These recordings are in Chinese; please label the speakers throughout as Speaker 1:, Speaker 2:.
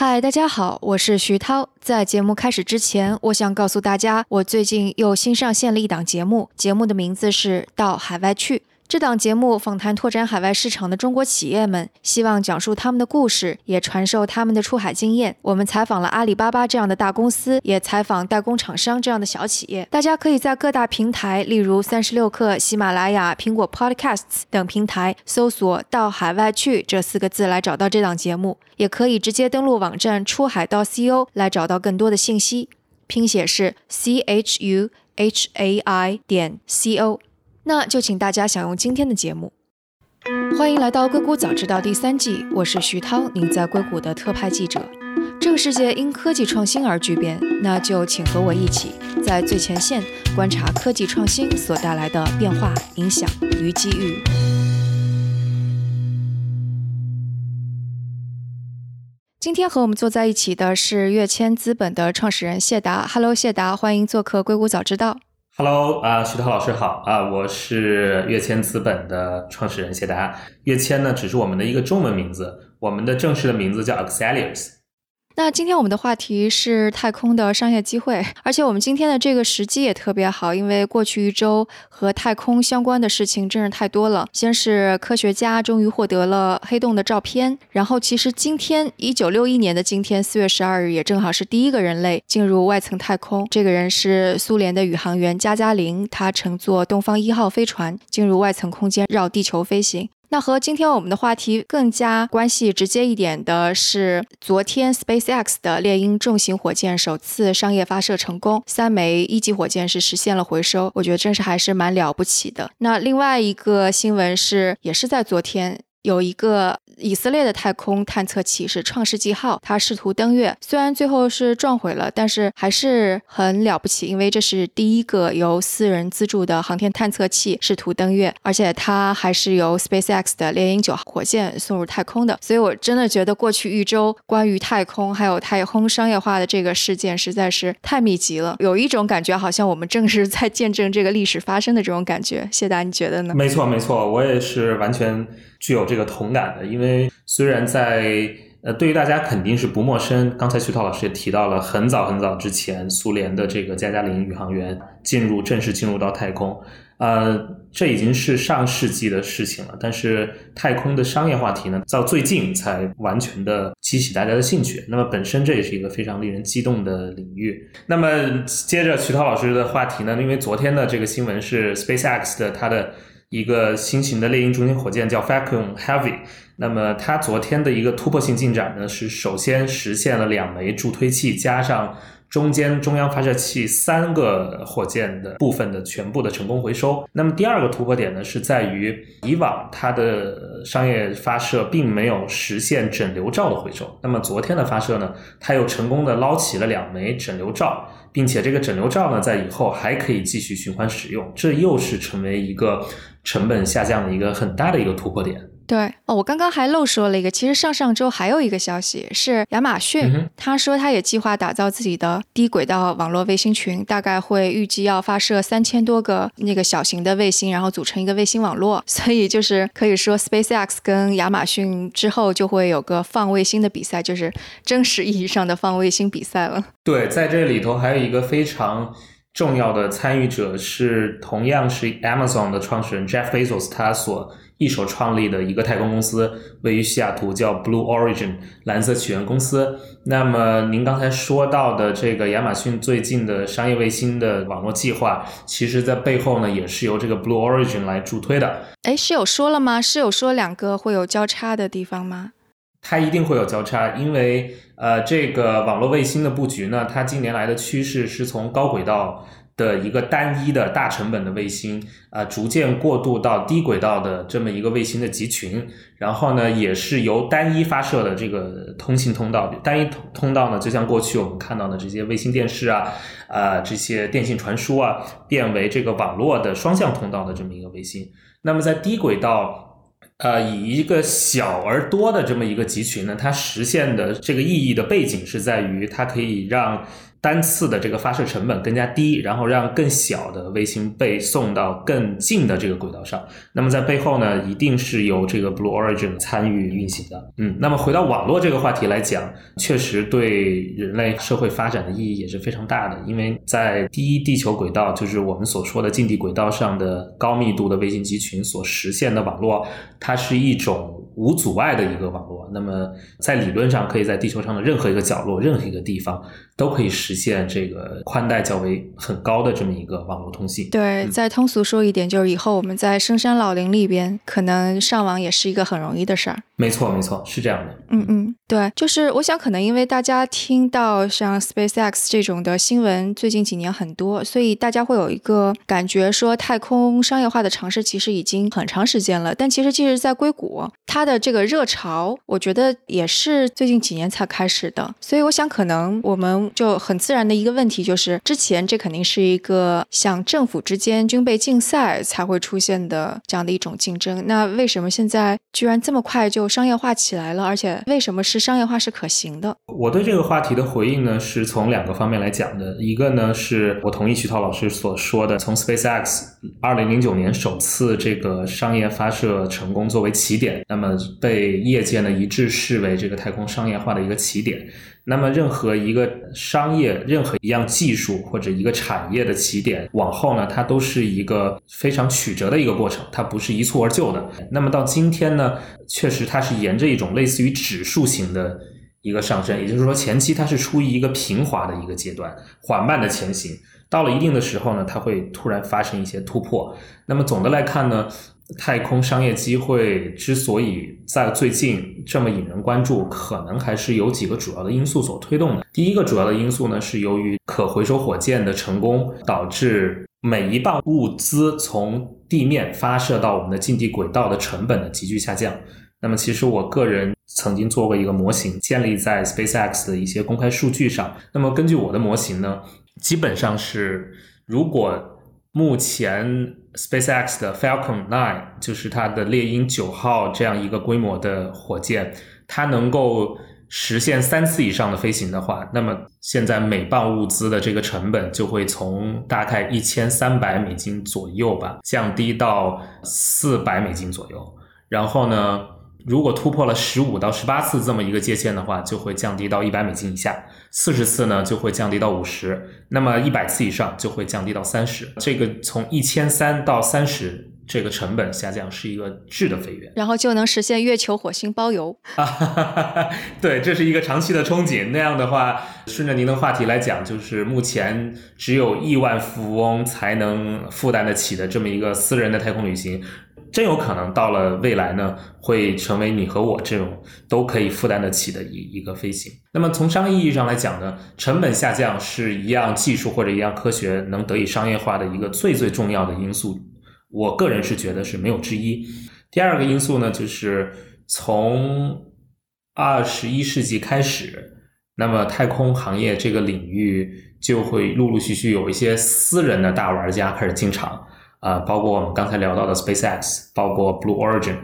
Speaker 1: 嗨，大家好，我是徐涛。在节目开始之前，我想告诉大家，我最近又新上线了一档节目，节目的名字是《到海外去》。这档节目访谈拓展海外市场的中国企业们，希望讲述他们的故事，也传授他们的出海经验。我们采访了阿里巴巴这样的大公司，也采访代工厂商这样的小企业。大家可以在各大平台，例如三十六氪、喜马拉雅、苹果 Podcasts 等平台搜索“到海外去”这四个字来找到这档节目，也可以直接登录网站出海到 co 来找到更多的信息。拼写是 c h u h a i 点 c o。那就请大家享用今天的节目。欢迎来到《硅谷早知道》第三季，我是徐涛，您在硅谷的特派记者。这个世界因科技创新而巨变，那就请和我一起在最前线观察科技创新所带来的变化、影响与机遇。今天和我们坐在一起的是跃迁资本的创始人谢达。Hello，谢达，欢迎做客《硅谷早知道》。
Speaker 2: Hello 啊，徐涛老师好啊，我是跃迁资本的创始人谢达。跃迁呢，只是我们的一个中文名字，我们的正式的名字叫 Accelius。
Speaker 1: 那今天我们的话题是太空的商业机会，而且我们今天的这个时机也特别好，因为过去一周和太空相关的事情真是太多了。先是科学家终于获得了黑洞的照片，然后其实今天一九六一年的今天四月十二日也正好是第一个人类进入外层太空，这个人是苏联的宇航员加加林，他乘坐东方一号飞船进入外层空间绕地球飞行。那和今天我们的话题更加关系直接一点的是，昨天 SpaceX 的猎鹰重型火箭首次商业发射成功，三枚一级火箭是实现了回收，我觉得真是还是蛮了不起的。那另外一个新闻是，也是在昨天。有一个以色列的太空探测器是创世纪号，它试图登月，虽然最后是撞毁了，但是还是很了不起，因为这是第一个由私人资助的航天探测器试图登月，而且它还是由 SpaceX 的猎鹰九号火箭送入太空的。所以我真的觉得过去一周关于太空还有太空商业化的这个事件实在是太密集了，有一种感觉好像我们正是在见证这个历史发生的这种感觉。谢达，你觉得呢？
Speaker 2: 没错，没错，我也是完全。具有这个同感的，因为虽然在呃，对于大家肯定是不陌生。刚才徐涛老师也提到了，很早很早之前，苏联的这个加加林宇航员进入正式进入到太空，呃，这已经是上世纪的事情了。但是太空的商业话题呢，到最近才完全的激起大家的兴趣。那么本身这也是一个非常令人激动的领域。那么接着徐涛老师的话题呢，因为昨天的这个新闻是 SpaceX 的它的。一个新型的猎鹰中心火箭叫 Falcon Heavy，那么它昨天的一个突破性进展呢，是首先实现了两枚助推器加上中间中央发射器三个火箭的部分的全部的成功回收。那么第二个突破点呢，是在于以往它的商业发射并没有实现整流罩的回收，那么昨天的发射呢，它又成功的捞起了两枚整流罩。并且这个整流罩呢，在以后还可以继续循环使用，这又是成为一个成本下降的一个很大的一个突破点。
Speaker 1: 对哦，我刚刚还漏说了一个，其实上上周还有一个消息是亚马逊，他说他也计划打造自己的低轨道网络卫星群，大概会预计要发射三千多个那个小型的卫星，然后组成一个卫星网络。所以就是可以说，SpaceX 跟亚马逊之后就会有个放卫星的比赛，就是真实意义上的放卫星比赛了。
Speaker 2: 对，在这里头还有一个非常重要的参与者是同样是 Amazon 的创始人 Jeff Bezos，他所。一手创立的一个太空公司，位于西雅图，叫 Blue Origin 蓝色起源公司。那么您刚才说到的这个亚马逊最近的商业卫星的网络计划，其实在背后呢也是由这个 Blue Origin 来助推的。
Speaker 1: 哎，是有说了吗？是有说两个会有交叉的地方吗？
Speaker 2: 它一定会有交叉，因为呃，这个网络卫星的布局呢，它近年来的趋势是从高轨道。的一个单一的大成本的卫星，啊，逐渐过渡到低轨道的这么一个卫星的集群，然后呢，也是由单一发射的这个通信通道，单一通通道呢，就像过去我们看到的这些卫星电视啊，啊，这些电信传输啊，变为这个网络的双向通道的这么一个卫星。那么在低轨道。呃，以一个小而多的这么一个集群呢，它实现的这个意义的背景是在于，它可以让单次的这个发射成本更加低，然后让更小的卫星被送到更近的这个轨道上。那么在背后呢，一定是由这个 Blue Origin 参与运行的。嗯，那么回到网络这个话题来讲，确实对人类社会发展的意义也是非常大的。因为在第一地球轨道，就是我们所说的近地轨道上的高密度的卫星集群所实现的网络，它是一种无阻碍的一个网络。那么在理论上，可以在地球上的任何一个角落、任何一个地方。都可以实现这个宽带较为很高的这么一个网络通信。
Speaker 1: 对，再通俗说一点，就是以后我们在深山老林里边，可能上网也是一个很容易的事儿。
Speaker 2: 没错，没错，是这样的。
Speaker 1: 嗯嗯，对，就是我想，可能因为大家听到像 SpaceX 这种的新闻，最近几年很多，所以大家会有一个感觉，说太空商业化的尝试其实已经很长时间了。但其实，即使，在硅谷，它的这个热潮，我觉得也是最近几年才开始的。所以，我想，可能我们就很自然的一个问题，就是之前这肯定是一个像政府之间军备竞赛才会出现的这样的一种竞争。那为什么现在居然这么快就？商业化起来了，而且为什么是商业化是可行的？
Speaker 2: 我对这个话题的回应呢，是从两个方面来讲的。一个呢，是我同意徐涛老师所说的，从 SpaceX 二零零九年首次这个商业发射成功作为起点，那么被业界呢一致视为这个太空商业化的一个起点。那么，任何一个商业、任何一样技术或者一个产业的起点，往后呢，它都是一个非常曲折的一个过程，它不是一蹴而就的。那么到今天呢，确实它是沿着一种类似于指数型的一个上升，也就是说，前期它是处于一个平滑的一个阶段，缓慢的前行，到了一定的时候呢，它会突然发生一些突破。那么总的来看呢？太空商业机会之所以在最近这么引人关注，可能还是有几个主要的因素所推动的。第一个主要的因素呢，是由于可回收火箭的成功，导致每一磅物资从地面发射到我们的近地轨道的成本的急剧下降。那么，其实我个人曾经做过一个模型，建立在 SpaceX 的一些公开数据上。那么，根据我的模型呢，基本上是如果。目前 SpaceX 的 Falcon 9就是它的猎鹰九号这样一个规模的火箭，它能够实现三次以上的飞行的话，那么现在每磅物资的这个成本就会从大概一千三百美金左右吧，降低到四百美金左右。然后呢？如果突破了十五到十八次这么一个界限的话，就会降低到一百美金以下；四十次呢，就会降低到五十；那么一百次以上就会降低到三十。这个从一千三到三十，这个成本下降是一个质的飞跃，
Speaker 1: 然后就能实现月球、火星包邮。
Speaker 2: 对，这是一个长期的憧憬。那样的话，顺着您的话题来讲，就是目前只有亿万富翁才能负担得起的这么一个私人的太空旅行。真有可能到了未来呢，会成为你和我这种都可以负担得起的一一个飞行。那么从商业意义上来讲呢，成本下降是一样技术或者一样科学能得以商业化的一个最最重要的因素。我个人是觉得是没有之一。第二个因素呢，就是从二十一世纪开始，那么太空行业这个领域就会陆陆续续有一些私人的大玩家开始进场。啊，包括我们刚才聊到的 SpaceX，包括 Blue Origin，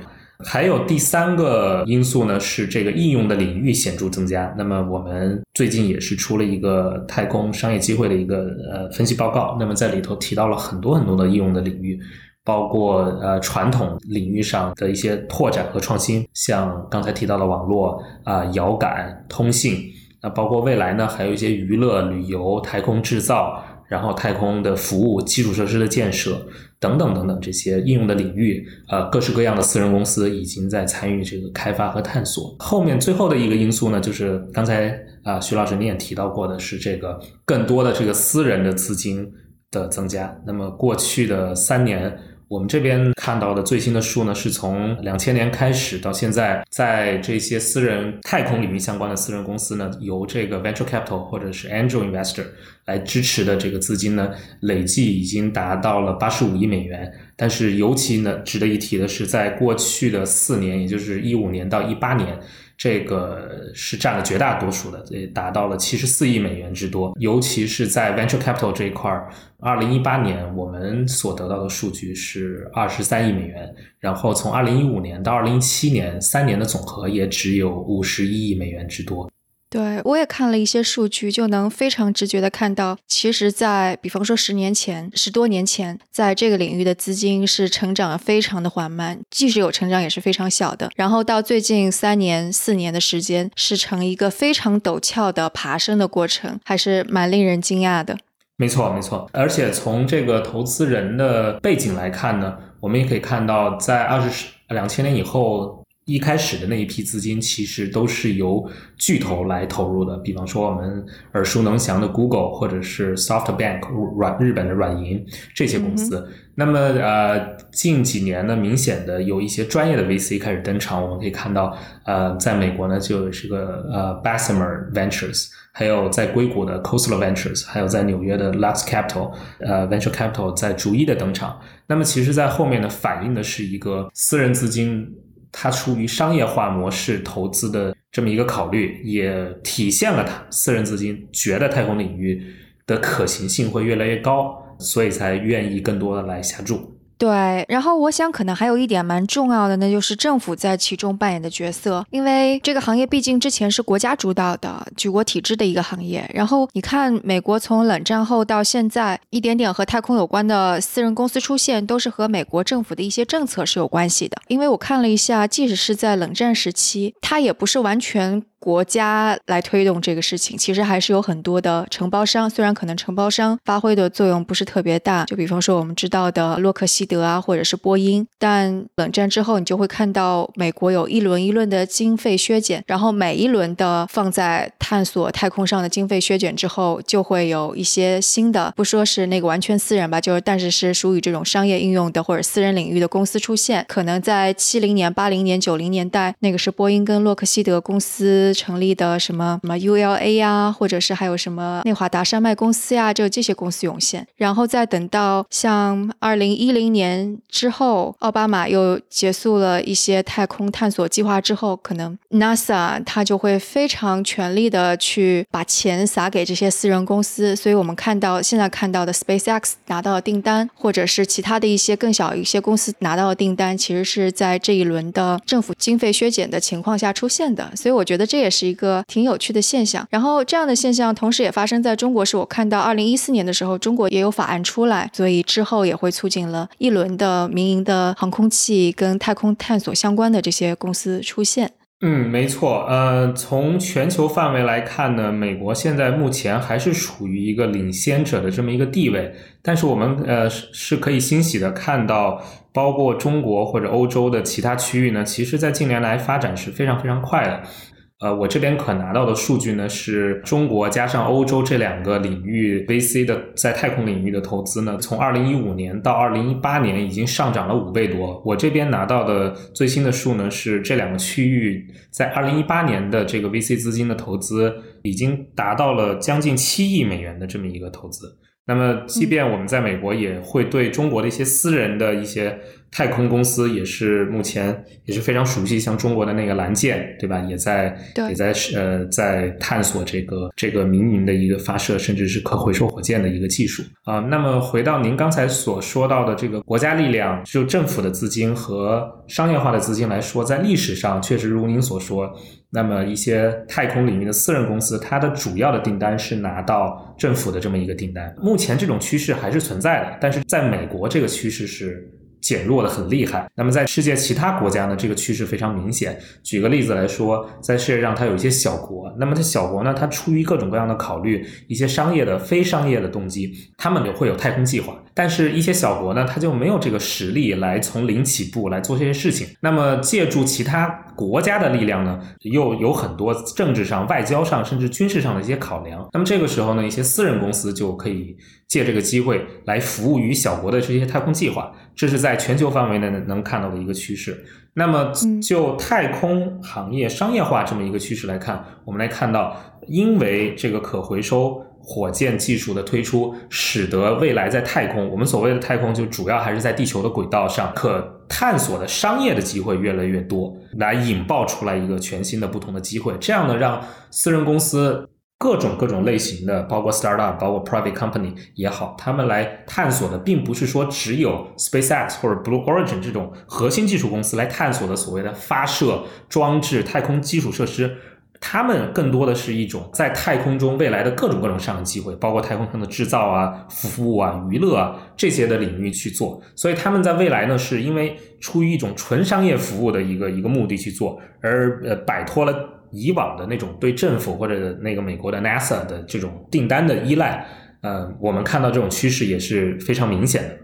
Speaker 2: 还有第三个因素呢，是这个应用的领域显著增加。那么我们最近也是出了一个太空商业机会的一个呃分析报告，那么在里头提到了很多很多的应用的领域，包括呃传统领域上的一些拓展和创新，像刚才提到的网络啊、遥感、通信，那包括未来呢，还有一些娱乐、旅游、太空制造。然后，太空的服务、基础设施的建设等等等等这些应用的领域，呃，各式各样的私人公司已经在参与这个开发和探索。后面最后的一个因素呢，就是刚才啊，徐老师你也提到过的是这个更多的这个私人的资金的增加。那么过去的三年。我们这边看到的最新的数呢，是从两千年开始到现在，在这些私人太空领域相关的私人公司呢，由这个 venture capital 或者是 angel investor 来支持的这个资金呢，累计已经达到了八十五亿美元。但是尤其呢，值得一提的是，在过去的四年，也就是一五年到一八年。这个是占了绝大多数的，也达到了七十四亿美元之多。尤其是在 venture capital 这一块儿，二零一八年我们所得到的数据是二十三亿美元，然后从二零一五年到二零一七年三年的总和也只有五十一亿美元之多。
Speaker 1: 对，我也看了一些数据，就能非常直觉的看到，其实，在比方说十年前、十多年前，在这个领域的资金是成长非常的缓慢，即使有成长也是非常小的。然后到最近三年、四年的时间，是呈一个非常陡峭的爬升的过程，还是蛮令人惊讶的。
Speaker 2: 没错，没错。而且从这个投资人的背景来看呢，我们也可以看到，在二十两千年以后。一开始的那一批资金其实都是由巨头来投入的，比方说我们耳熟能详的 Google 或者是 SoftBank 软日本的软银这些公司。那么呃，近几年呢，明显的有一些专业的 VC 开始登场。我们可以看到，呃，在美国呢，就是个呃 Bessemer Ventures，还有在硅谷的 Coastal Ventures，还有在纽约的 Lux Capital，呃，Venture Capital 在逐一的登场。那么其实，在后面呢，反映的是一个私人资金。它出于商业化模式投资的这么一个考虑，也体现了它私人资金觉得太空领域的可行性会越来越高，所以才愿意更多的来下注。
Speaker 1: 对，然后我想可能还有一点蛮重要的，那就是政府在其中扮演的角色，因为这个行业毕竟之前是国家主导的、举国体制的一个行业。然后你看，美国从冷战后到现在，一点点和太空有关的私人公司出现，都是和美国政府的一些政策是有关系的。因为我看了一下，即使是在冷战时期，它也不是完全。国家来推动这个事情，其实还是有很多的承包商。虽然可能承包商发挥的作用不是特别大，就比方说我们知道的洛克希德啊，或者是波音。但冷战之后，你就会看到美国有一轮一轮的经费削减，然后每一轮的放在探索太空上的经费削减之后，就会有一些新的，不说是那个完全私人吧，就是但是是属于这种商业应用的或者私人领域的公司出现。可能在七零年、八零年、九零年代，那个是波音跟洛克希德公司。成立的什么什么 ULA 呀，或者是还有什么内华达山脉公司呀，就这些公司涌现，然后再等到像二零一零年之后，奥巴马又结束了一些太空探索计划之后，可能 NASA 它就会非常全力的去把钱撒给这些私人公司，所以我们看到现在看到的 SpaceX 拿到的订单，或者是其他的一些更小一些公司拿到的订单，其实是在这一轮的政府经费削减的情况下出现的，所以我觉得这。也是一个挺有趣的现象，然后这样的现象同时也发生在中国，是我看到二零一四年的时候，中国也有法案出来，所以之后也会促进了一轮的民营的航空器跟太空探索相关的这些公司出现。
Speaker 2: 嗯，没错，呃，从全球范围来看呢，美国现在目前还是处于一个领先者的这么一个地位，但是我们呃是是可以欣喜的看到，包括中国或者欧洲的其他区域呢，其实在近年来发展是非常非常快的。呃，我这边可拿到的数据呢，是中国加上欧洲这两个领域 VC 的在太空领域的投资呢，从二零一五年到二零一八年已经上涨了五倍多。我这边拿到的最新的数呢，是这两个区域在二零一八年的这个 VC 资金的投资已经达到了将近七亿美元的这么一个投资。那么，即便我们在美国，也会对中国的一些私人的一些。太空公司也是目前也是非常熟悉，像中国的那个蓝箭，对吧？也在也在呃在探索这个这个民营的一个发射，甚至是可回收火箭的一个技术啊。那么回到您刚才所说到的这个国家力量，就政府的资金和商业化的资金来说，在历史上确实如您所说，那么一些太空领域的私人公司，它的主要的订单是拿到政府的这么一个订单。目前这种趋势还是存在的，但是在美国这个趋势是。减弱的很厉害。那么在世界其他国家呢，这个趋势非常明显。举个例子来说，在世界上它有一些小国，那么它小国呢，它出于各种各样的考虑，一些商业的、非商业的动机，他们就会有太空计划。但是，一些小国呢，它就没有这个实力来从零起步来做这些事情。那么，借助其他国家的力量呢，又有很多政治上、外交上，甚至军事上的一些考量。那么，这个时候呢，一些私人公司就可以借这个机会来服务于小国的这些太空计划。这是在全球范围内能看到的一个趋势。那么，就太空行业商业化这么一个趋势来看，我们来看到，因为这个可回收。火箭技术的推出，使得未来在太空，我们所谓的太空就主要还是在地球的轨道上，可探索的商业的机会越来越多，来引爆出来一个全新的不同的机会。这样呢，让私人公司各种各种类型的，包括 startup，包括 private company 也好，他们来探索的，并不是说只有 SpaceX 或者 Blue Origin 这种核心技术公司来探索的所谓的发射装置、太空基础设施。他们更多的是一种在太空中未来的各种各种商业机会，包括太空上的制造啊、服务啊、娱乐啊这些的领域去做。所以他们在未来呢，是因为出于一种纯商业服务的一个一个目的去做，而呃摆脱了以往的那种对政府或者那个美国的 NASA 的这种订单的依赖。呃，我们看到这种趋势也是非常明显的。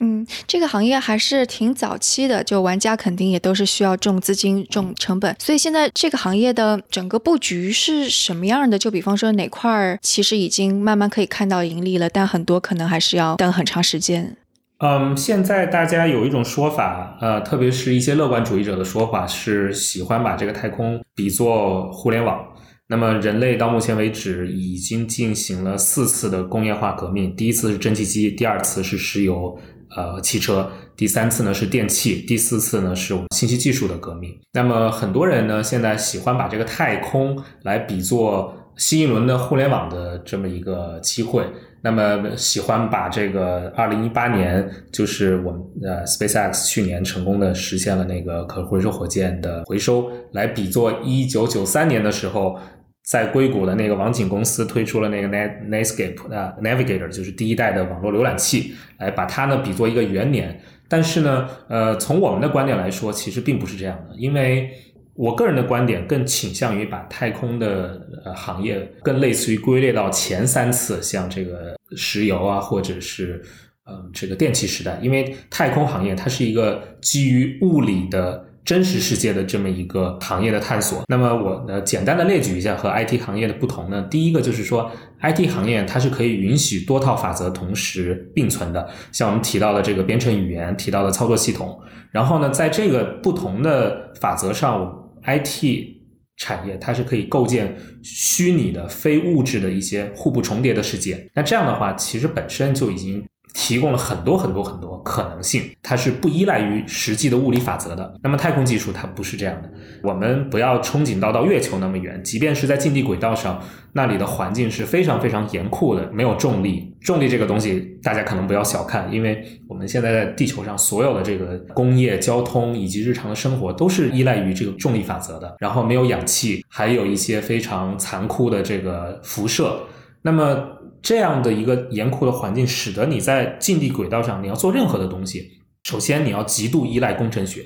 Speaker 1: 嗯，这个行业还是挺早期的，就玩家肯定也都是需要重资金、重成本，所以现在这个行业的整个布局是什么样的？就比方说哪块儿其实已经慢慢可以看到盈利了，但很多可能还是要等很长时间。
Speaker 2: 嗯，现在大家有一种说法，呃，特别是一些乐观主义者的说法，是喜欢把这个太空比作互联网。那么，人类到目前为止已经进行了四次的工业化革命，第一次是蒸汽机，第二次是石油。呃，汽车，第三次呢是电器，第四次呢是我们信息技术的革命。那么很多人呢现在喜欢把这个太空来比作新一轮的互联网的这么一个机会。那么喜欢把这个二零一八年就是我们呃 SpaceX 去年成功的实现了那个可回收火箭的回收，来比作一九九三年的时候。在硅谷的那个网景公司推出了那个 Netscape 啊 Navigator，就是第一代的网络浏览器，来把它呢比作一个元年。但是呢，呃，从我们的观点来说，其实并不是这样的。因为我个人的观点更倾向于把太空的呃行业更类似于归类到前三次，像这个石油啊，或者是嗯这个电气时代。因为太空行业它是一个基于物理的。真实世界的这么一个行业的探索，那么我呢简单的列举一下和 IT 行业的不同呢。第一个就是说，IT 行业它是可以允许多套法则同时并存的，像我们提到的这个编程语言，提到的操作系统。然后呢，在这个不同的法则上，IT 产业它是可以构建虚拟的非物质的一些互不重叠的世界。那这样的话，其实本身就已经。提供了很多很多很多可能性，它是不依赖于实际的物理法则的。那么太空技术它不是这样的，我们不要憧憬到到月球那么远，即便是在近地轨道上，那里的环境是非常非常严酷的，没有重力。重力这个东西大家可能不要小看，因为我们现在在地球上所有的这个工业、交通以及日常的生活都是依赖于这个重力法则的。然后没有氧气，还有一些非常残酷的这个辐射。那么。这样的一个严酷的环境，使得你在近地轨道上，你要做任何的东西，首先你要极度依赖工程学，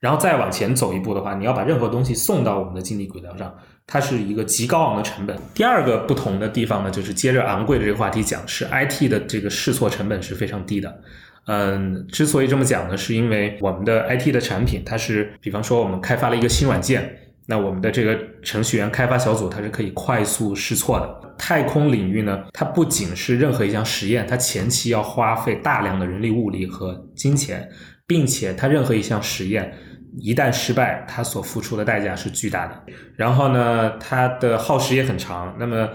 Speaker 2: 然后再往前走一步的话，你要把任何东西送到我们的近地轨道上，它是一个极高昂的成本。第二个不同的地方呢，就是接着昂贵的这个话题讲，是 IT 的这个试错成本是非常低的。嗯，之所以这么讲呢，是因为我们的 IT 的产品，它是比方说我们开发了一个新软件。那我们的这个程序员开发小组，它是可以快速试错的。太空领域呢，它不仅是任何一项实验，它前期要花费大量的人力物力和金钱，并且它任何一项实验一旦失败，它所付出的代价是巨大的。然后呢，它的耗时也很长。那么，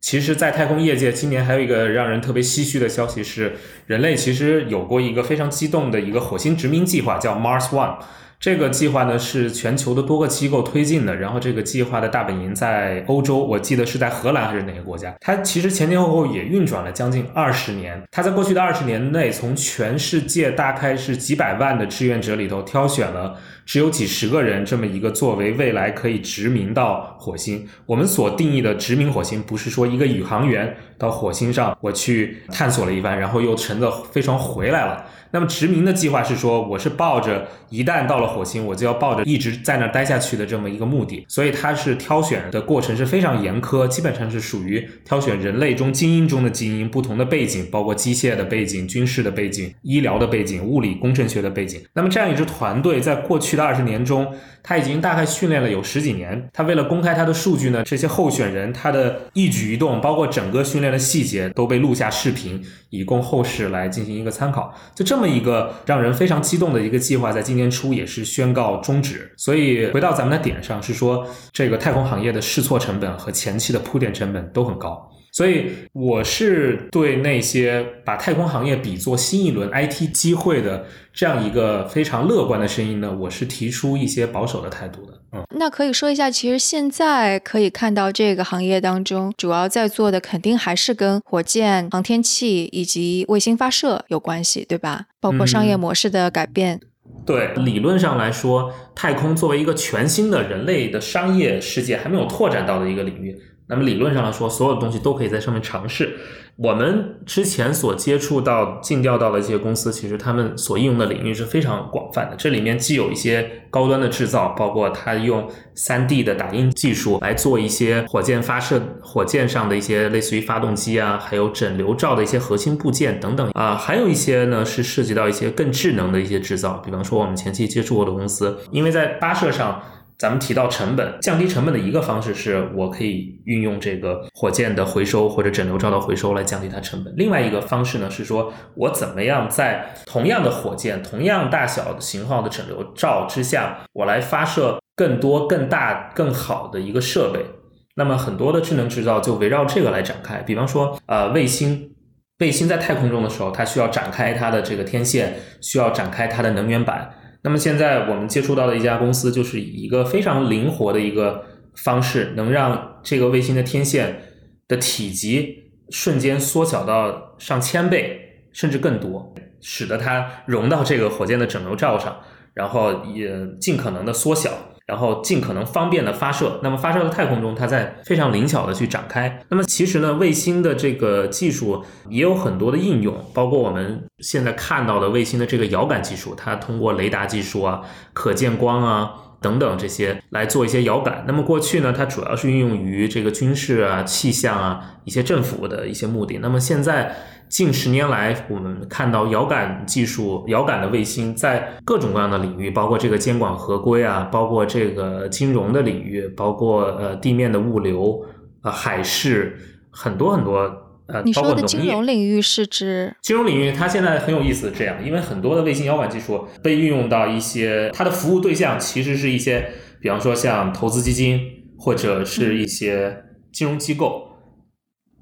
Speaker 2: 其实，在太空业界，今年还有一个让人特别唏嘘的消息是，人类其实有过一个非常激动的一个火星殖民计划，叫 Mars One。这个计划呢是全球的多个机构推进的，然后这个计划的大本营在欧洲，我记得是在荷兰还是哪个国家？它其实前前后后也运转了将近二十年。它在过去的二十年内，从全世界大概是几百万的志愿者里头挑选了只有几十个人，这么一个作为未来可以殖民到火星。我们所定义的殖民火星，不是说一个宇航员到火星上我去探索了一番，然后又乘着飞船回来了。那么殖民的计划是说，我是抱着一旦到了火星，我就要抱着一直在那待下去的这么一个目的，所以它是挑选的过程是非常严苛，基本上是属于挑选人类中精英中的精英，不同的背景，包括机械的背景、军事的背景、医疗的背景、物理工程学的背景。那么这样一支团队在过去二十年中，他已经大概训练了有十几年。他为了公开他的数据呢，这些候选人他的一举一动，包括整个训练的细节，都被录下视频，以供后世来进行一个参考。就。这么一个让人非常激动的一个计划，在今年初也是宣告终止。所以回到咱们的点上，是说这个太空行业的试错成本和前期的铺垫成本都很高。所以我是对那些把太空行业比作新一轮 IT 机会的这样一个非常乐观的声音呢，我是提出一些保守的态度的。嗯，
Speaker 1: 那可以说一下，其实现在可以看到这个行业当中主要在做的，肯定还是跟火箭、航天器以及卫星发射有关系，对吧？包括商业模式的改变。
Speaker 2: 对，理论上来说，太空作为一个全新的人类的商业世界还没有拓展到的一个领域，那么理论上来说，所有的东西都可以在上面尝试。我们之前所接触到、尽调到的一些公司，其实他们所应用的领域是非常广泛的。这里面既有一些高端的制造，包括它用 3D 的打印技术来做一些火箭发射、火箭上的一些类似于发动机啊，还有整流罩的一些核心部件等等啊，还有一些呢是涉及到一些更智能的一些制造，比方说我们前期接触过的公司，因为在发射上。咱们提到成本，降低成本的一个方式是我可以运用这个火箭的回收或者整流罩的回收来降低它成本。另外一个方式呢是说我怎么样在同样的火箭、同样大小型号的整流罩之下，我来发射更多、更大、更好的一个设备。那么很多的智能制造就围绕这个来展开。比方说，呃，卫星，卫星在太空中的时候，它需要展开它的这个天线，需要展开它的能源板。那么现在我们接触到的一家公司，就是以一个非常灵活的一个方式，能让这个卫星的天线的体积瞬间缩小到上千倍，甚至更多，使得它融到这个火箭的整流罩上，然后也尽可能的缩小。然后尽可能方便的发射，那么发射到太空中，它在非常灵巧的去展开。那么其实呢，卫星的这个技术也有很多的应用，包括我们现在看到的卫星的这个遥感技术，它通过雷达技术啊、可见光啊等等这些来做一些遥感。那么过去呢，它主要是运用于这个军事啊、气象啊一些政府的一些目的。那么现在。近十年来，我们看到遥感技术、遥感的卫星在各种各样的领域，包括这个监管合规啊，包括这个金融的领域，包括呃地面的物流啊、海事，很多很多呃，
Speaker 1: 你说的金融领域是指
Speaker 2: 金融领域？它现在很有意思，这样，因为很多的卫星遥感技术被运用到一些它的服务对象，其实是一些，比方说像投资基金或者是一些金融机构。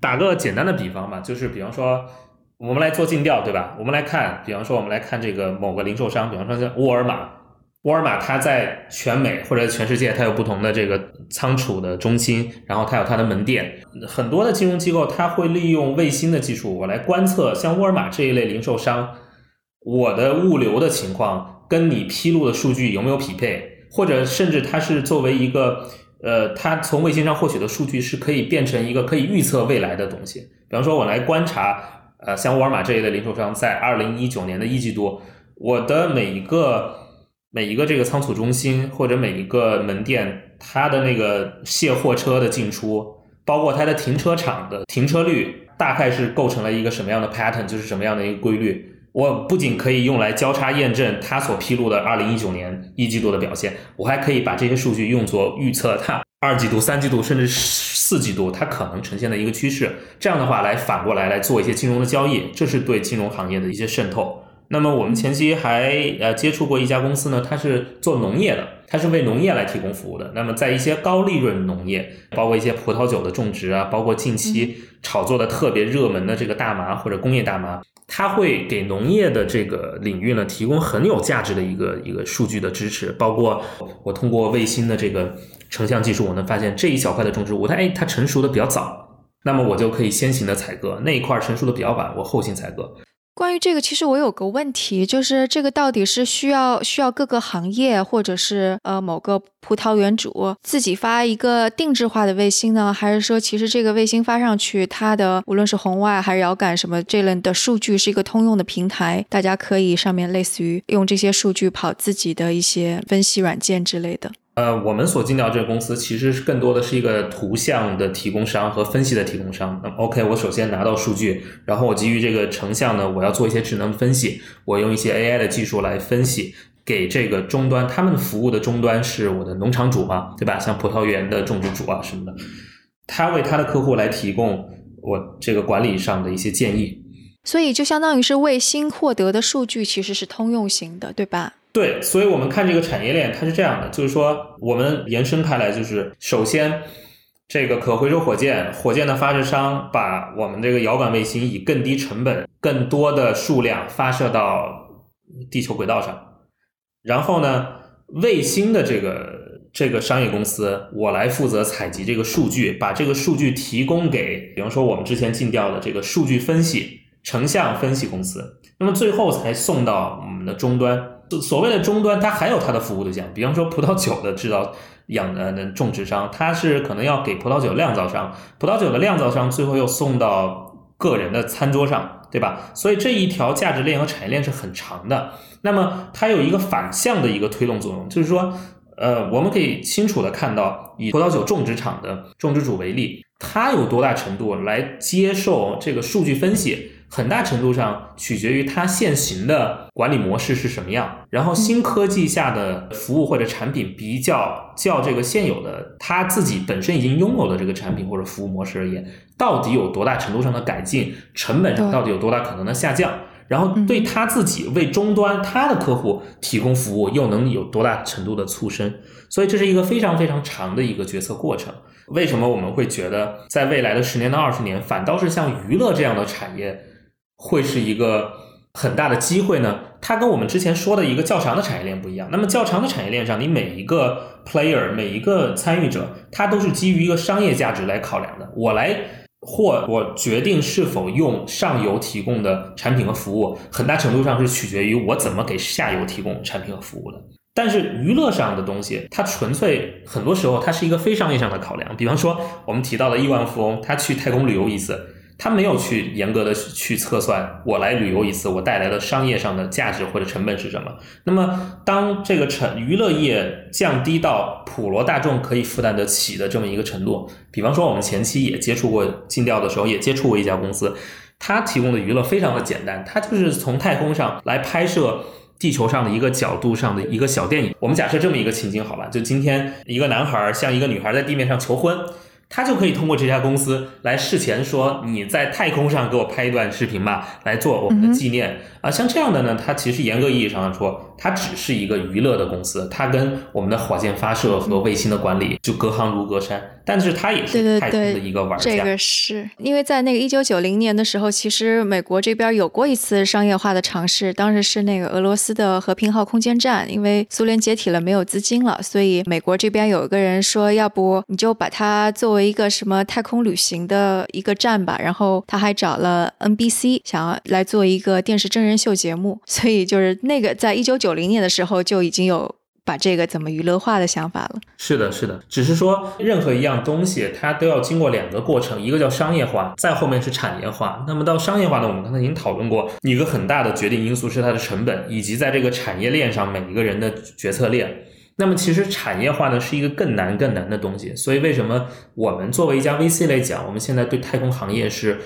Speaker 2: 打个简单的比方吧，就是比方说，我们来做尽调，对吧？我们来看，比方说，我们来看这个某个零售商，比方说像沃尔玛，沃尔玛它在全美或者全世界，它有不同的这个仓储的中心，然后它有它的门店，很多的金融机构，它会利用卫星的技术，我来观测像沃尔玛这一类零售商，我的物流的情况跟你披露的数据有没有匹配，或者甚至它是作为一个。呃，它从卫星上获取的数据是可以变成一个可以预测未来的东西。比方说，我来观察，呃，像沃尔玛这一类零售商，在二零一九年的一季度，我的每一个每一个这个仓储中心或者每一个门店，它的那个卸货车的进出，包括它的停车场的停车率，大概是构成了一个什么样的 pattern，就是什么样的一个规律。我不仅可以用来交叉验证它所披露的二零一九年一季度的表现，我还可以把这些数据用作预测它二季度、三季度甚至四季度它可能呈现的一个趋势。这样的话，来反过来来做一些金融的交易，这是对金融行业的一些渗透。那么我们前期还呃接触过一家公司呢，它是做农业的，它是为农业来提供服务的。那么在一些高利润农业，包括一些葡萄酒的种植啊，包括近期炒作的特别热门的这个大麻或者工业大麻。它会给农业的这个领域呢提供很有价值的一个一个数据的支持，包括我通过卫星的这个成像技术，我能发现这一小块的种植物，它哎它成熟的比较早，那么我就可以先行的采割那一块成熟的比较晚，我后行采割。
Speaker 1: 关于这个，其实我有个问题，就是这个到底是需要需要各个行业，或者是呃某个葡萄园主自己发一个定制化的卫星呢，还是说其实这个卫星发上去，它的无论是红外还是遥感什么这类的数据是一个通用的平台，大家可以上面类似于用这些数据跑自己的一些分析软件之类的。
Speaker 2: 呃，我们所进到这个公司，其实是更多的是一个图像的提供商和分析的提供商。那么，OK，我首先拿到数据，然后我基于这个成像呢，我要做一些智能分析，我用一些 AI 的技术来分析，给这个终端，他们服务的终端是我的农场主嘛，对吧？像葡萄园的种植主啊什么的，他为他的客户来提供我这个管理上的一些建议。
Speaker 1: 所以，就相当于是卫星获得的数据其实是通用型的，对吧？
Speaker 2: 对，所以，我们看这个产业链，它是这样的，就是说，我们延伸开来，就是首先，这个可回收火箭，火箭的发射商把我们这个遥感卫星以更低成本、更多的数量发射到地球轨道上，然后呢，卫星的这个这个商业公司，我来负责采集这个数据，把这个数据提供给，比方说我们之前进调的这个数据分析、成像分析公司，那么最后才送到我们的终端。所谓的终端，它还有它的服务对象，比方说葡萄酒的制造、养的种植商，它是可能要给葡萄酒酿造商，葡萄酒的酿造商最后又送到个人的餐桌上，对吧？所以这一条价值链和产业链是很长的。那么它有一个反向的一个推动作用，就是说，呃，我们可以清楚的看到，以葡萄酒种植场的种植主为例，他有多大程度来接受这个数据分析。很大程度上取决于它现行的管理模式是什么样，然后新科技下的服务或者产品比较较这个现有的它自己本身已经拥有的这个产品或者服务模式而言，到底有多大程度上的改进，成本上到底有多大可能的下降，然后对他自己为终端他的客户提供服务又能有多大程度的促生，所以这是一个非常非常长的一个决策过程。为什么我们会觉得在未来的十年到二十年，反倒是像娱乐这样的产业？会是一个很大的机会呢？它跟我们之前说的一个较长的产业链不一样。那么较长的产业链上，你每一个 player 每一个参与者，它都是基于一个商业价值来考量的。我来或我决定是否用上游提供的产品和服务，很大程度上是取决于我怎么给下游提供产品和服务的。但是娱乐上的东西，它纯粹很多时候它是一个非商业上的考量。比方说我们提到的亿万富翁，他去太空旅游一次。他没有去严格的去测算，我来旅游一次，我带来的商业上的价值或者成本是什么？那么，当这个成娱乐业降低到普罗大众可以负担得起的这么一个程度，比方说我们前期也接触过尽调的时候，也接触过一家公司，它提供的娱乐非常的简单，它就是从太空上来拍摄地球上的一个角度上的一个小电影。我们假设这么一个情景，好吧，就今天一个男孩向一个女孩在地面上求婚。他就可以通过这家公司来事前说你在太空上给我拍一段视频吧，来做我们的纪念啊。像这样的呢，它其实严格意义上说，它只是一个娱乐的公司，它跟我们的火箭发射和卫星的管理就隔行如隔山。但是它也是太空的一个玩
Speaker 1: 家。这个是因为在那个一九九零年的时候，其实美国这边有过一次商业化的尝试，当时是那个俄罗斯的和平号空间站，因为苏联解体了，没有资金了，所以美国这边有一个人说，要不你就把它作为一个什么太空旅行的一个站吧。然后他还找了 NBC 想要来做一个电视真人秀节目，所以就是那个在一九九零年的时候就已经有。把这个怎么娱乐化的想法了？
Speaker 2: 是的，是的，只是说任何一样东西，它都要经过两个过程，一个叫商业化，再后面是产业化。那么到商业化呢，我们刚才已经讨论过，一个很大的决定因素是它的成本，以及在这个产业链上每一个人的决策链。那么其实产业化呢是一个更难更难的东西。所以为什么我们作为一家 VC 来讲，我们现在对太空行业是？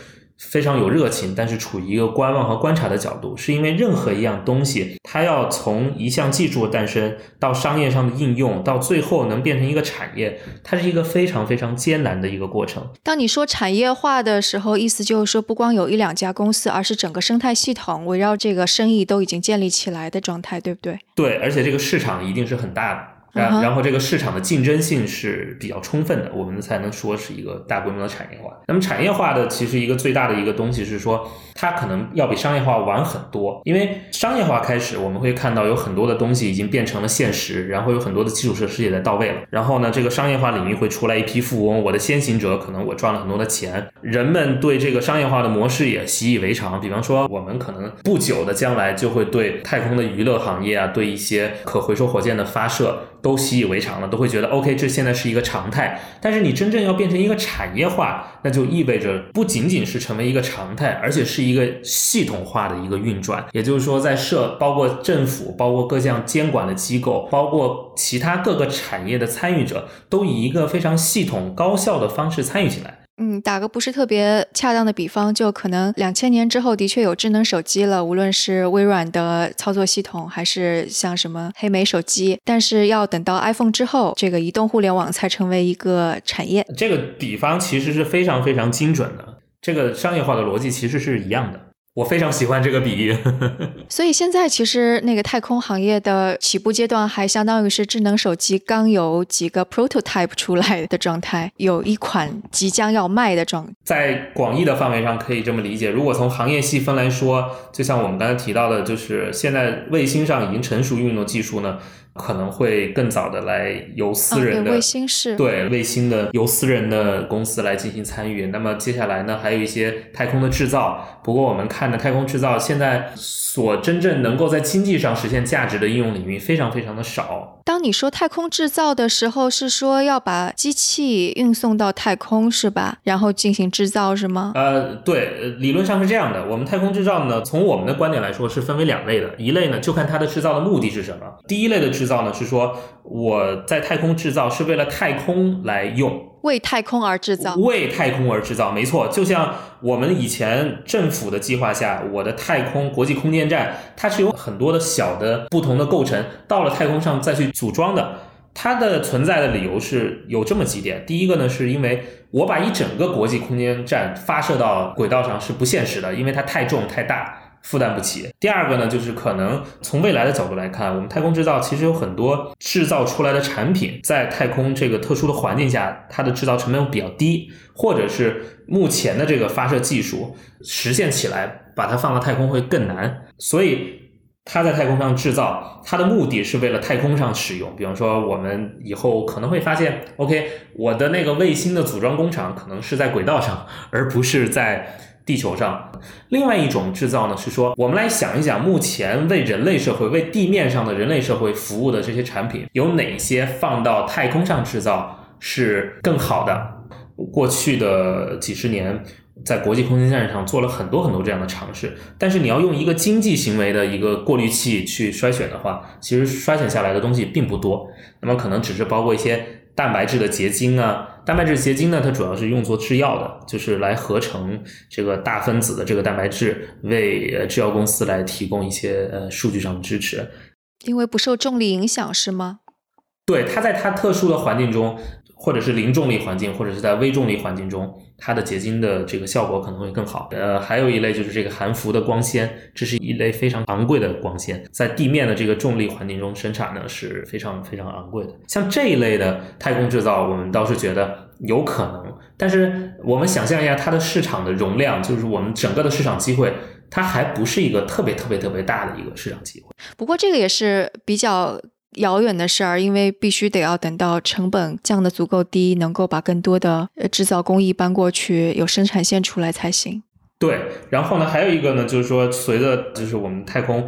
Speaker 2: 非常有热情，但是处于一个观望和观察的角度，是因为任何一样东西，它要从一项技术的诞生到商业上的应用，到最后能变成一个产业，它是一个非常非常艰难的一个过程。
Speaker 1: 当你说产业化的时候，意思就是说不光有一两家公司，而是整个生态系统围绕这个生意都已经建立起来的状态，对不对？
Speaker 2: 对，而且这个市场一定是很大的。然然后这个市场的竞争性是比较充分的，我们才能说是一个大规模的产业化。那么产业化的其实一个最大的一个东西是说，它可能要比商业化晚很多。因为商业化开始，我们会看到有很多的东西已经变成了现实，然后有很多的基础设施也在到位了。然后呢，这个商业化领域会出来一批富翁，我的先行者可能我赚了很多的钱，人们对这个商业化的模式也习以为常。比方说，我们可能不久的将来就会对太空的娱乐行业啊，对一些可回收火箭的发射。都习以为常了，都会觉得 OK，这现在是一个常态。但是你真正要变成一个产业化，那就意味着不仅仅是成为一个常态，而且是一个系统化的一个运转。也就是说，在社包括政府、包括各项监管的机构、包括其他各个产业的参与者，都以一个非常系统、高效的方式参与进来。
Speaker 1: 嗯，打个不是特别恰当的比方，就可能两千年之后的确有智能手机了，无论是微软的操作系统，还是像什么黑莓手机，但是要等到 iPhone 之后，这个移动互联网才成为一个产业。
Speaker 2: 这个比方其实是非常非常精准的，这个商业化的逻辑其实是一样的。我非常喜欢这个比喻，
Speaker 1: 所以现在其实那个太空行业的起步阶段还相当于是智能手机刚有几个 prototype 出来的状态，有一款即将要卖的状。
Speaker 2: 在广义的范围上可以这么理解，如果从行业细分来说，就像我们刚才提到的，就是现在卫星上已经成熟运用技术呢。可能会更早的来由私人的、
Speaker 1: 卫星是
Speaker 2: 对卫星的由私人的公司来进行参与。那么接下来呢，还有一些太空的制造。不过我们看的太空制造现在所真正能够在经济上实现价值的应用领域非常非常的少。
Speaker 1: 当你说太空制造的时候，是说要把机器运送到太空是吧？然后进行制造是吗？
Speaker 2: 呃，对，理论上是这样的。我们太空制造呢，从我们的观点来说是分为两类的，一类呢就看它的制造的目的是什么。第一类的制造呢是说我在太空制造是为了太空来用。
Speaker 1: 为太空而制造，
Speaker 2: 为太空而制造，没错。就像我们以前政府的计划下，我的太空国际空间站，它是有很多的小的不同的构成，到了太空上再去组装的。它的存在的理由是有这么几点：第一个呢，是因为我把一整个国际空间站发射到轨道上是不现实的，因为它太重太大。负担不起。第二个呢，就是可能从未来的角度来看，我们太空制造其实有很多制造出来的产品，在太空这个特殊的环境下，它的制造成本比较低，或者是目前的这个发射技术实现起来，把它放到太空会更难。所以它在太空上制造，它的目的是为了太空上使用。比方说，我们以后可能会发现，OK，我的那个卫星的组装工厂可能是在轨道上，而不是在。地球上，另外一种制造呢，是说我们来想一想，目前为人类社会、为地面上的人类社会服务的这些产品，有哪些放到太空上制造是更好的？过去的几十年，在国际空间站上做了很多很多这样的尝试，但是你要用一个经济行为的一个过滤器去筛选的话，其实筛选下来的东西并不多。那么可能只是包括一些蛋白质的结晶啊。蛋白质结晶呢，它主要是用作制药的，就是来合成这个大分子的这个蛋白质，为呃制药公司来提供一些呃数据上的支持。
Speaker 1: 因为不受重力影响是吗？
Speaker 2: 对，它在它特殊的环境中。或者是零重力环境，或者是在微重力环境中，它的结晶的这个效果可能会更好。呃，还有一类就是这个含氟的光纤，这是一类非常昂贵的光纤，在地面的这个重力环境中生产呢是非常非常昂贵的。像这一类的太空制造，我们倒是觉得有可能，但是我们想象一下它的市场的容量，就是我们整个的市场机会，它还不是一个特别特别特别大的一个市场机会。
Speaker 1: 不过这个也是比较。遥远的事儿，因为必须得要等到成本降得足够低，能够把更多的制造工艺搬过去，有生产线出来才行。
Speaker 2: 对，然后呢，还有一个呢，就是说，随着就是我们太空，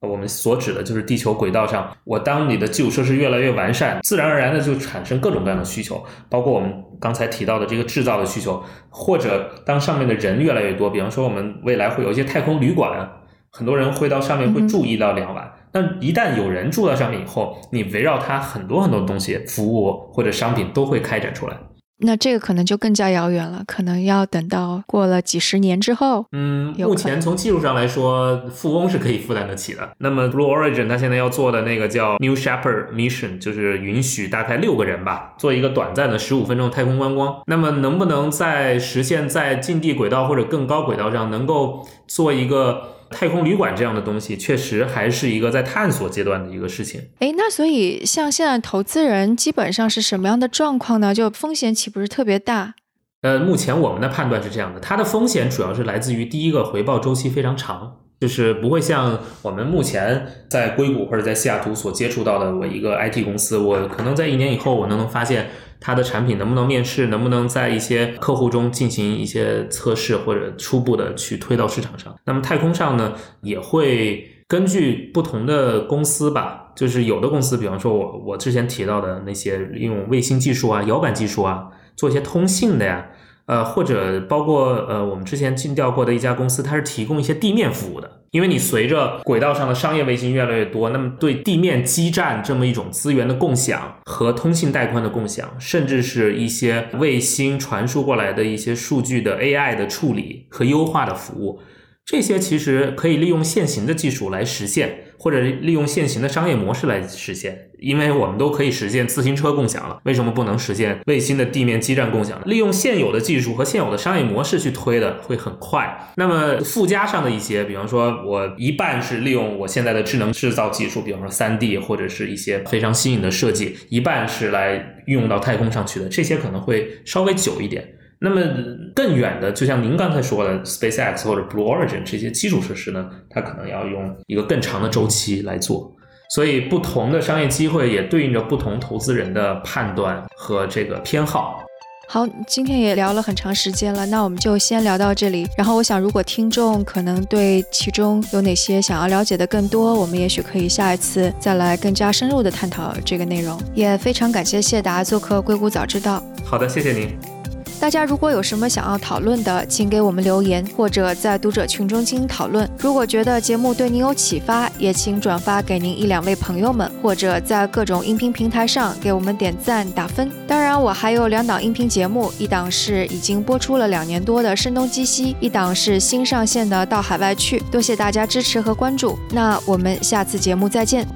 Speaker 2: 我们所指的就是地球轨道上，我当你的基础设施越来越完善，自然而然的就产生各种各样的需求，包括我们刚才提到的这个制造的需求，或者当上面的人越来越多，比方说我们未来会有一些太空旅馆，很多人会到上面会住一到两晚。那一旦有人住到上面以后，你围绕它很多很多东西、服务或者商品都会开展出来。
Speaker 1: 那这个可能就更加遥远了，可能要等到过了几十年之后。
Speaker 2: 嗯，目前从技术上来说，富翁是可以负担得起的。那么 Blue Origin 它现在要做的那个叫 New Shepard Mission，就是允许大概六个人吧，做一个短暂的十五分钟太空观光。那么能不能在实现在近地轨道或者更高轨道上能够做一个？太空旅馆这样的东西，确实还是一个在探索阶段的一个事情。
Speaker 1: 哎，那所以像现在投资人基本上是什么样的状况呢？就风险岂不是特别大？
Speaker 2: 呃，目前我们的判断是这样的，它的风险主要是来自于第一个回报周期非常长。就是不会像我们目前在硅谷或者在西雅图所接触到的，我一个 IT 公司，我可能在一年以后，我能能发现它的产品能不能面试，能不能在一些客户中进行一些测试或者初步的去推到市场上。那么太空上呢，也会根据不同的公司吧，就是有的公司，比方说我我之前提到的那些用卫星技术啊、遥感技术啊，做一些通信的呀。呃，或者包括呃，我们之前尽调过的一家公司，它是提供一些地面服务的。因为你随着轨道上的商业卫星越来越多，那么对地面基站这么一种资源的共享和通信带宽的共享，甚至是一些卫星传输过来的一些数据的 AI 的处理和优化的服务。这些其实可以利用现行的技术来实现，或者利用现行的商业模式来实现，因为我们都可以实现自行车共享了，为什么不能实现卫星的地面基站共享？利用现有的技术和现有的商业模式去推的会很快。那么附加上的一些，比方说我一半是利用我现在的智能制造技术，比方说三 D 或者是一些非常新颖的设计，一半是来运用到太空上去的，这些可能会稍微久一点。那么更远的，就像您刚才说的，SpaceX 或者 Blue Origin 这些基础设施呢，它可能要用一个更长的周期来做。所以不同的商业机会也对应着不同投资人的判断和这个偏好。
Speaker 1: 好，今天也聊了很长时间了，那我们就先聊到这里。然后我想，如果听众可能对其中有哪些想要了解的更多，我们也许可以下一次再来更加深入的探讨这个内容。也非常感谢谢达做客《硅谷早知道》。
Speaker 2: 好的，谢谢您。
Speaker 1: 大家如果有什么想要讨论的，请给我们留言，或者在读者群中进行讨论。如果觉得节目对您有启发，也请转发给您一两位朋友们，或者在各种音频平台上给我们点赞打分。当然，我还有两档音频节目，一档是已经播出了两年多的《声东击西》，一档是新上线的《到海外去》。多谢大家支持和关注，那我们下次节目再见。